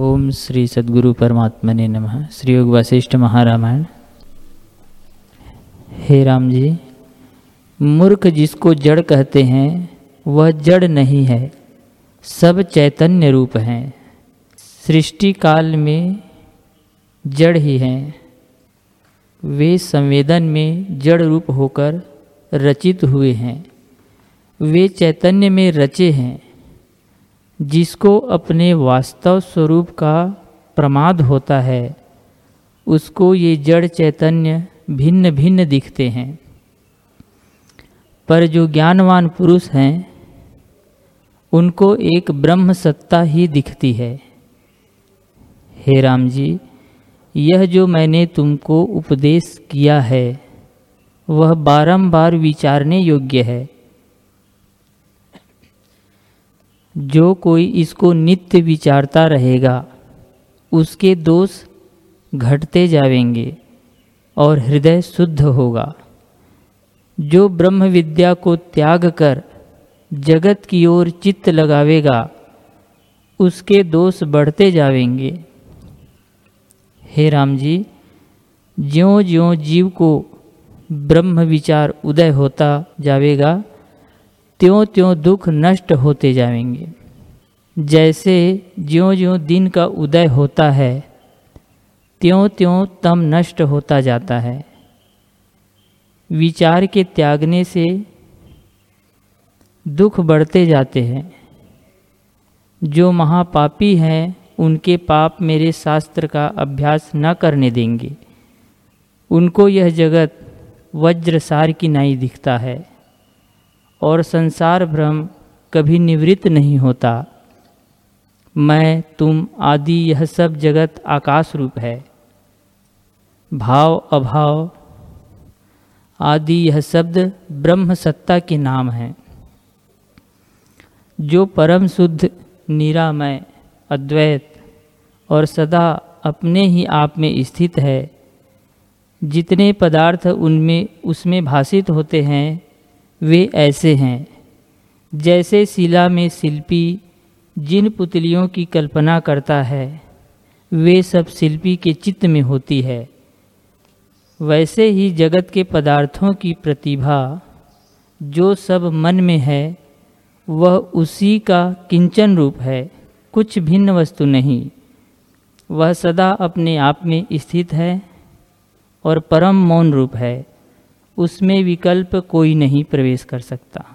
ओम श्री सद्गुरु परमात्मा ने नमः। श्री योग वशिष्ठ महारामायण। हे राम जी, मूर्ख जिसको जड़ कहते हैं, वह जड़ नहीं है, सब चैतन्य रूप हैं। सृष्टि काल में जड़ ही हैं। वे संवेदन में जड़ रूप होकर रचित हुए हैं। वे चैतन्य में रचे हैं। जिसको अपने वास्तव स्वरूप का प्रमाद होता है, उसको ये जड़ चैतन्य भिन्न भिन्न दिखते हैं। पर जो ज्ञानवान पुरुष हैं, उनको एक ब्रह्म सत्ता ही दिखती है। हे राम जी, यह जो मैंने तुमको उपदेश किया है, वह बारंबार विचारने योग्य है। जो कोई इसको नित्य विचारता रहेगा, उसके दोष घटते जावेंगे और हृदय शुद्ध होगा। जो ब्रह्म विद्या को त्याग कर जगत की ओर चित्त लगावेगा, उसके दोष बढ़ते जावेंगे हे राम जी ज्यों ज्यों जीव को ब्रह्म विचार उदय होता जावेगा त्यों त्यों दुख नष्ट होते जाएँगे। जैसे ज्यों ज्यों दिन का उदय होता है त्यों त्यों तम नष्ट होता जाता है। विचार के त्यागने से दुख बढ़ते जाते हैं। जो महापापी हैं, उनके पाप मेरे शास्त्र का अभ्यास न करने देंगे। उनको यह जगत वज्रसार की नाई दिखता है। और संसार भ्रम कभी निवृत्त नहीं होता। मैं, तुम आदि, यह सब जगत आकाश रूप है। भाव, अभाव आदि, यह शब्द ब्रह्म सत्ता के नाम हैं। जो परम शुद्ध, निरामय, अद्वैत और सदा अपने ही आप में स्थित है, जितने पदार्थ उनमें, उसमें भाषित होते हैं वे ऐसे हैं। जैसे शिला में शिल्पी जिन पुतलियों की कल्पना करता है, वे सब शिल्पी के चित्त में होती है। वैसे ही जगत के पदार्थों की प्रतिभा जो सब मन में है, वह उसी का किंचन रूप है, कुछ भिन्न वस्तु नहीं। वह सदा अपने आप में स्थित है और परम मौन रूप है। उसमें विकल्प कोई नहीं प्रवेश कर सकता।